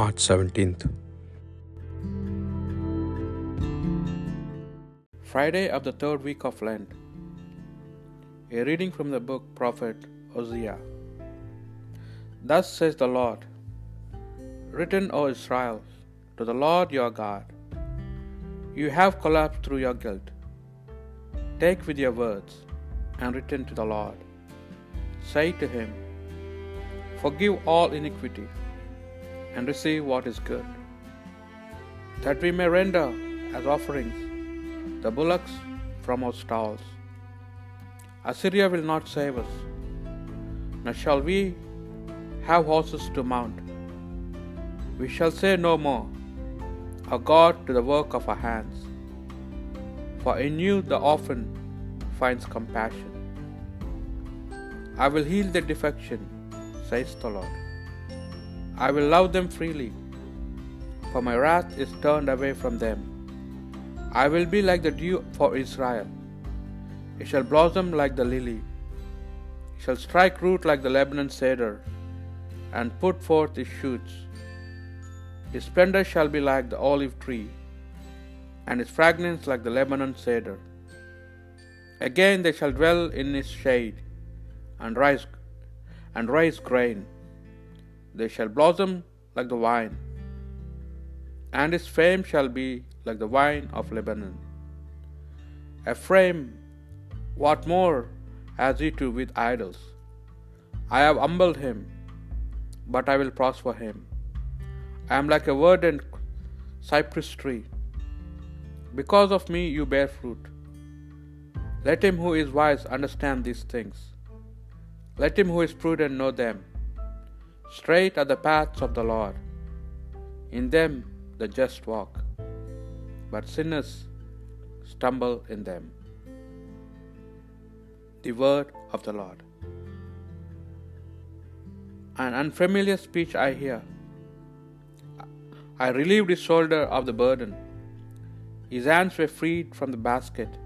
March 17th. Friday of the third week of Lent. A reading from the book Prophet Hosea. Thus says the Lord Written, O Israel, to the Lord your God. You have collapsed through your guilt. Take with your words and return to the Lord. Say to him, Forgive all iniquity and receive what is good, that we may render as offerings the bullocks from our stalls. Assyria will not save us, nor shall we have horses to mount. We shall say no more, A God to the work of our hands. For in you the orphan finds compassion. I will heal their defection, says the Lord. I will love them freely, for my wrath is turned away from them. I will be like the dew for Israel. It shall blossom like the lily. It shall strike root like the Lebanon cedar, and put forth its shoots. Its splendor shall be like the olive tree, and its fragrance like the Lebanon cedar. Again they shall dwell in its shade, and rise and raise grain. They shall blossom like the vine, and his fame shall be like the vine of Lebanon. Ephraim, what more has he to with idols? I have humbled him, but I will prosper him. I am like a verdant cypress tree. Because of me you bear fruit. Let him who is wise understand these things. Let him who is prudent know them. Straight are the paths of the Lord. In them the just walk, but sinners stumble in them. The word of the Lord. An unfamiliar speech I hear. I relieved his shoulder of the burden. His hands were freed from the basket.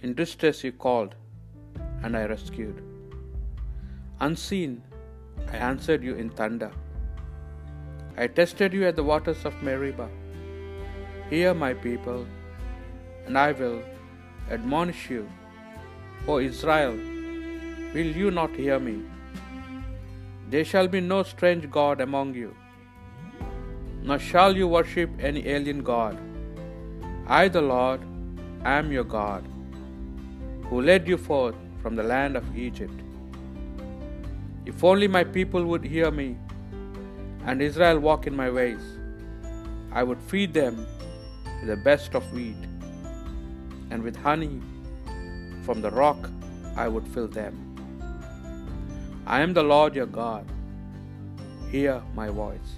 In distress he called, and I rescued. Unseen, I answered you in thunder. I tested you at the waters of Meribah. Hear, my people, and I will admonish you. O Israel, will you not hear me? There shall be no strange God among you, nor shall you worship any alien God. I, the Lord, am your God, who led you forth from the land of Egypt. If only my people would hear me, and Israel walk in my ways, I would feed them with the best of wheat, and with honey from the rock I would fill them. I am the Lord your God. Hear my voice.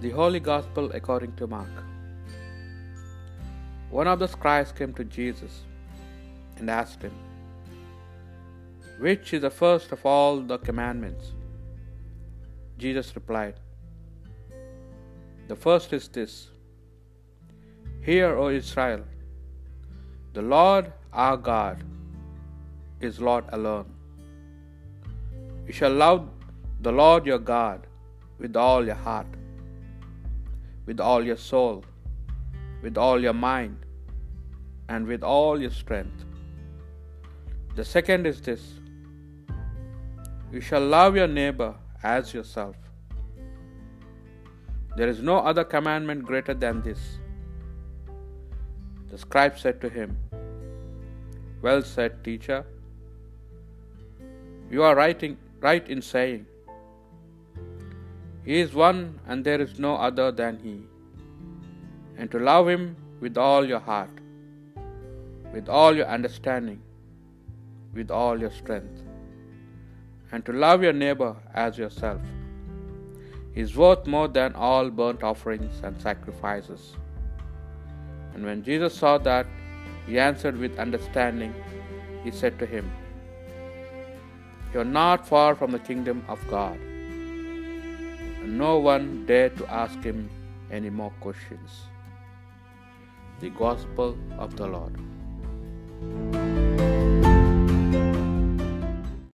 The Holy Gospel according to Mark. One of the scribes came to Jesus and asked him, Which is the first of all the commandments? Jesus replied, The first is this Hear, O Israel, the Lord our God is Lord alone. You shall love the Lord your God with all your heart, with all your soul, with all your mind, and with all your strength. The second is this You shall love your neighbor as yourself. There is no other commandment greater than this. The scribe said to him, Well said, teacher. You are writing, right in saying, He is one and there is no other than He, and to love Him with all your heart, with all your understanding, with all your strength, and to love your neighbor as yourself is worth more than all burnt offerings and sacrifices. And when Jesus saw that, he answered with understanding. He said to him, You are not far from the kingdom of God. And no one dared to ask him any more questions. The Gospel of the Lord.